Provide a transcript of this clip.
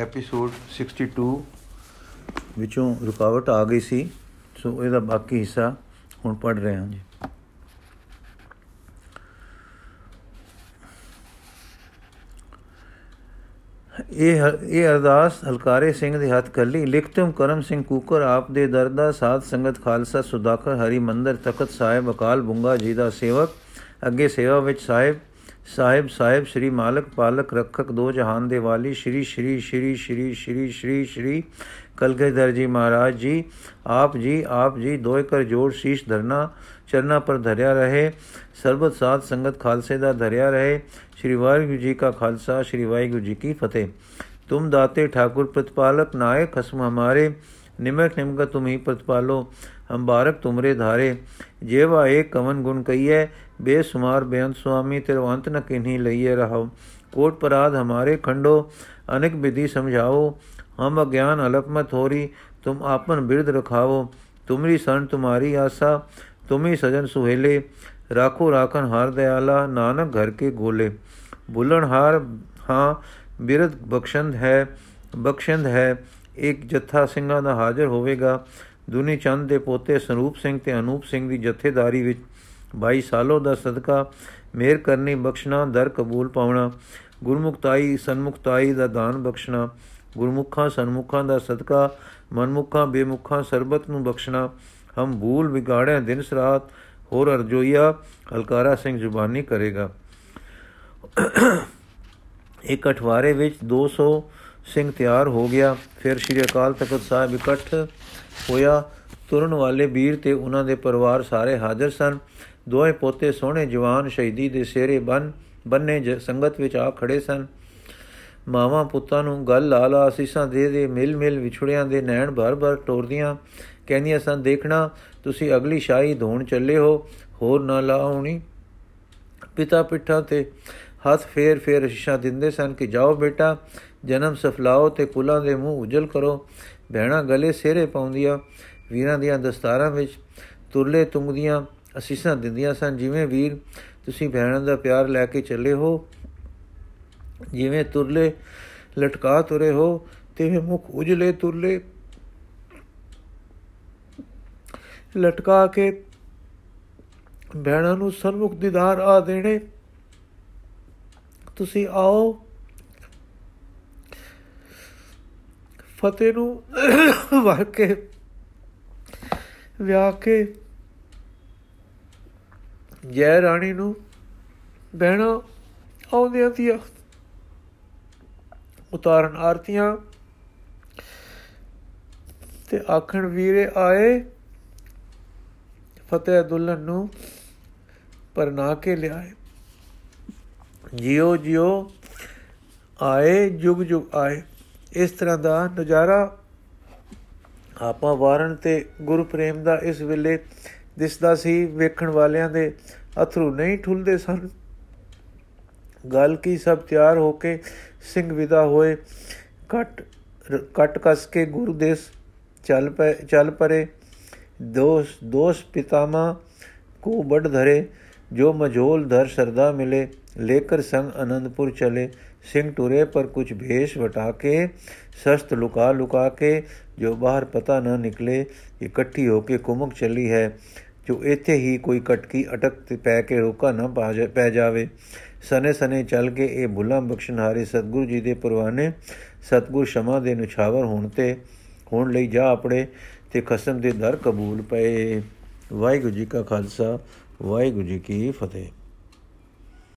Episode 62 ਵਿੱਚੋਂ ਰੁਕਾਵਟ ਆ ਗਈ ਸੀ, ਸੋ ਇਹਦਾ ਬਾਕੀ ਹਿੱਸਾ ਹੁਣ ਪੜ ਰਹੇ ਹਾਂ ਜੀ। ਇਹ ਇਹ ਅਰਦਾਸ ਹਲਕਾਰੇ ਸਿੰਘ ਦੇ ਹੱਥ ਕੱਲੀ ਲਿਖਤਮ ਕਰਮ ਸਿੰਘ ਕੂਕਰ ਆਪ ਦੇ ਦਰਦਾ ਸਾਧ ਸੰਗਤ ਖਾਲਸਾ ਸੁਦਾਕਰ ਹਰੀ ਮੰਦਰ ਤਖਤ ਸਾਹਿਬ ਅਕਾਲ ਬੁੰਗਾ ਜੀ ਦਾ ਸੇਵਕ। ਅੱਗੇ ਸੇਵਾ ਵਿੱਚ ਸਾਹਿਬ ਸਾਹਿਬ ਸਾਹਿਬ, ਸ੍ਰੀ ਮਾਲਕ, ਪਾਲਕ, ਰੱਖਕ, ਦੋ ਜਹਾਨ ਦੇ ਵਾਲੀ, ਸ੍ਰੀ ਸ੍ਰੀ ਸ੍ਰੀ ਸ੍ਰੀ ਸ੍ਰੀ ਸ੍ਰੀ ਸ੍ਰੀ ਕਲਗੀਧਰ ਜੀ ਮਹਾਰਾਜ ਜੀ, ਆਪ ਜੀ ਆਪ ਜੀ ਦੋਇ ਕਰ ਜੋੜ ਸੀਸ ਧਰਨਾ, ਚਰਨਾ ਪਰ ਧਰਿਆ ਰਹੇ, ਸਰਬਤ ਸਾਧ ਸੰਗਤ ਖਾਲਸੇ ਦਾ ਧਰਿਆ ਰਹੇ, ਸ੍ਰੀ ਵਾਹਿਗੁਰੂ ਜੀ ਕਾ ਖਾਲਸਾ, ਸ੍ਰੀ ਵਾਹਿਗੁਰੂ ਜੀ ਕੀ ਫਤਿਹ। ਤੁਮ ਦਾਤੇ ਠਾਕੁਰ ਪ੍ਰਤਪਾਲਕ, ਨਾਇਕ, ਖਸਮ ਹਮਾਰੇ निमक निमक तुम ही प्रतिपालो, हम बारक तुमरे धारे। जेवा एक कवन गुण कहिए बेसुमार बेअंत स्वामी तिरवंत न किन्हीं लइए रहो कोट पराध हमारे खंडो, अनेक विधि समझाओ। हम अज्ञान अलप मत होरी, तुम आपन बिरद रखाओ। तुम्हारी सन तुम्हारी आशा, तुम ही सजन सुहेले। राखो राखन हार दयाला, नानक घर के गोले। बुलनहार हाँ बिरद बख्शंद है बख्शंद है। ਇੱਕ ਜੱਥਾ ਸਿੰਘਾਂ ਦਾ ਹਾਜ਼ਰ ਹੋਵੇਗਾ। ਦੁਨੀ ਚੰਦ ਦੇ ਪੋਤੇ ਸਰੂਪ ਸਿੰਘ ਤੇ ਅਨੂਪ ਸਿੰਘ ਦੀ ਜਥੇਦਾਰੀ ਵਿੱਚ 22 ਸਾਲੋ ਦਾ ਸਦਕਾ ਮਿਹਰ ਕਰਨੀ ਬਖਸ਼ਣਾ, ਦਰ ਕਬੂਲ ਪਾਉਣਾ, ਗੁਰਮੁਖਤਾਈ, ਸਨਮੁਖਤਾਈ ਦਾ ਦਾਨ ਬਖਸ਼ਣਾ, ਗੁਰਮੁਖਾਂ, ਸਨਮੁਖਾਂ ਦਾ ਸਦਕਾ, ਮਨਮੁਖਾਂ, ਬੇਮੁਖਾਂ, ਸਰਬਤ ਨੂੰ ਬਖਸ਼ਣਾ, ਹਮ ਭੂਲ ਵਿਗਾੜਿਆ ਦਿਨ ਸਰਾਤ, ਹੋਰ ਅਰਜੋਈਆ ਹਲਕਾਰਾ ਸਿੰਘ ਜ਼ੁਬਾਨੀ ਕਰੇਗਾ। ਇੱਕ ਅਠਵਾਰੇ ਵਿੱਚ 200 ਸਿੰਘ ਤਿਆਰ ਹੋ ਗਿਆ। ਫਿਰ ਸ੍ਰੀ ਅਕਾਲ ਤਖਤ ਸਾਹਿਬ ਇਕੱਠ ਹੋਇਆ। ਤੁਰਨ ਵਾਲੇ ਵੀਰ ਤੇ ਉਹਨਾਂ ਦੇ ਪਰਿਵਾਰ ਸਾਰੇ ਹਾਜ਼ਰ ਸਨ। ਦੋਵੇਂ ਪੋਤੇ ਸੋਹਣੇ ਜਵਾਨ ਸ਼ਹੀਦੀ ਦੇ ਸਿਹਰੇ ਬਨ, ਬੰਨੇ ਸੰਗਤ ਵਿੱਚ ਆ ਖੜੇ ਸਨ। ਮਾਵਾਂ ਪੁੱਤਾਂ ਨੂੰ ਗੱਲ ਲਾ ਲਾ ਅਸੀਸਾਂ ਦੇ ਦੇ ਮਿਲ ਮਿਲ ਵਿਛੜਿਆਂ ਦੇ ਨੈਣ ਭਰ-ਭਰ ਟੋਰਦੀਆਂ। ਕਹਿੰਦੀਆਂ ਸਨ, ਦੇਖਣਾ, ਤੁਸੀਂ ਅਗਲੀ ਸ਼ਾਹੀ ਧੋਣ ਚੱਲੇ ਹੋ, ਹੋਰ ਨਾ ਲਾਉਣੀ ਪਿਤਾ ਪਿੱਠਾ ਤੇ ਹੱਥ ਫੇਰ ਫੇਰ ਅਸ਼ੀਸ਼ਾਂ ਦਿੰਦੇ ਸਨ ਕਿ, ਜਾਓ ਬੇਟਾ ਜਨਮ ਸਫਲਾਓ ਤੇ ਕੁਲਾਂ ਦੇ ਮੂੰਹ ਉਜਲ ਕਰੋ। ਭੈਣਾ ਗਲੇ ਸਿਹਰੇ ਪਾਉਂਦੀਆਂ ਵੀਰਾਂ ਦੀਆਂ ਦਸਤਾਰਾਂ ਵਿੱਚ ਤੁਰਲੇ ਤੁੰਗਦੀਆਂ ਅਸੀਸਾਂ ਦਿੰਦੀਆਂ ਸਨ। ਜਿਵੇਂ ਵੀਰ ਤੁਸੀਂ ਭੈਣਾਂ ਦਾ ਪਿਆਰ ਲੈ ਕੇ ਚੱਲੇ ਹੋ, ਜਿਵੇਂ ਤੁਰਲੇ ਲਟਕਾ ਤੁਰੇ ਹੋ, ਤਿਵੇਂ ਮੁਖ ਉਜਲੇ ਤੁਰਲੇ ਲਟਕਾ ਕੇ ਭੈਣਾਂ ਨੂੰ ਸਨਮੁਖ ਦੀਦਾਰ ਆ ਦੇਣੇ। ਤੁਸੀਂ ਆਓ ਫਤਿਹ ਨੂੰ ਵਰ ਕੇ, ਵਿਆਹ ਕੇ, ਜੈ ਰਾਣੀ ਨੂੰ ਬਹਿਣਾ ਆਉਂਦਿਆਂ ਦੀਆਂ ਉਤਾਰਨ ਆਰਤੀਆਂ ਤੇ ਆਖਣ ਵੀਰੇ ਆਏ, ਫਤਿਹ ਦੁਲਨ ਨੂੰ ਪਰਨਾ ਕੇ ਲਿਆਏ। ਜਿਉ ਜਿਉ ਆਏ ਜੁਗ ਜੁਗ ਆਏ। ਇਸ ਤਰ੍ਹਾਂ ਦਾ ਨਜ਼ਾਰਾ ਆਪਾ ਵਾਰਨ ਤੇ ਗੁਰੂ ਪ੍ਰੇਮ ਦਾ ਇਸ ਵੇਲੇ ਦਿਸਦਾ ਸੀ, ਵੇਖਣ ਵਾਲਿਆਂ ਦੇ ਅਥਰੂ ਨਹੀਂ ਠੁੱਲਦੇ ਸਨ। ਗੱਲ ਕੀ ਸਭ ਤਿਆਰ ਹੋ ਕੇ ਸਿੰਘ ਵਿਦਾ ਹੋਏ, ਕਟ ਕਟ ਕਸ ਕੇ ਗੁਰੂ ਦੇਸ ਚੱਲ ਪਏ ਚੱਲ ਪਰੇ, ਦੋਸ ਦੋਸ ਪਿਤਾਮਾ ਕੋ ਬੜ ਧਰੇ। ਜੋ ਮਝੋਲ ਦਰ ਸਰਦਾ ਮਿਲੇ, ਲੇਕਰ ਸੰਗ ਅਨੰਦਪੁਰ ਚਲੇ। ਸਿੰਘ ਟੁਰੇ ਪਰ ਕੁਝ ਭੇਸ਼ ਵਟਾ ਕੇ ਸਸਤ ਲੁਕਾ ਲੁਕਾ ਕੇ ਜੋ ਬਾਹਰ ਪਤਾ ਨਾ ਨਿਕਲੇ, ਇਕੱਠੀ ਹੋ ਕੇ ਕੁਮਕ ਚਲੀ ਹੈ। ਜੋ ਇੱਥੇ ਹੀ ਕੋਈ ਕਟਕੀ ਅਟਕ ਤੇ ਪੈ ਕੇ ਰੋਕਾ ਨਾ ਪੈ ਜਾਵੇ। ਸਨੇ ਸਨੇ ਚੱਲ ਕੇ ਇਹ ਭੁਲਾ ਬਖਸ਼ਣ ਹਾਰੇ ਸਤਗੁਰੂ ਜੀ ਦੇ ਪਰਵਾਨੇ। ਸਤਗੁਰ ਸ਼ਮਾ ਦੇ ਨੁਛਾਵਰ ਹੋਣ ਤੇ, ਹੋਣ ਲਈ ਜਾ ਆਪਣੇ ਤੇ ਖਸਮ ਦੇ ਦਰ ਕਬੂਲ ਪਏ। ਵਾਹਿਗੁਰੂ ਜੀ ਕਾ ਖਾਲਸਾ ਵਾਹਿਗੁਰੂ ਜੀ ਕੀ ਫਤਿਹ।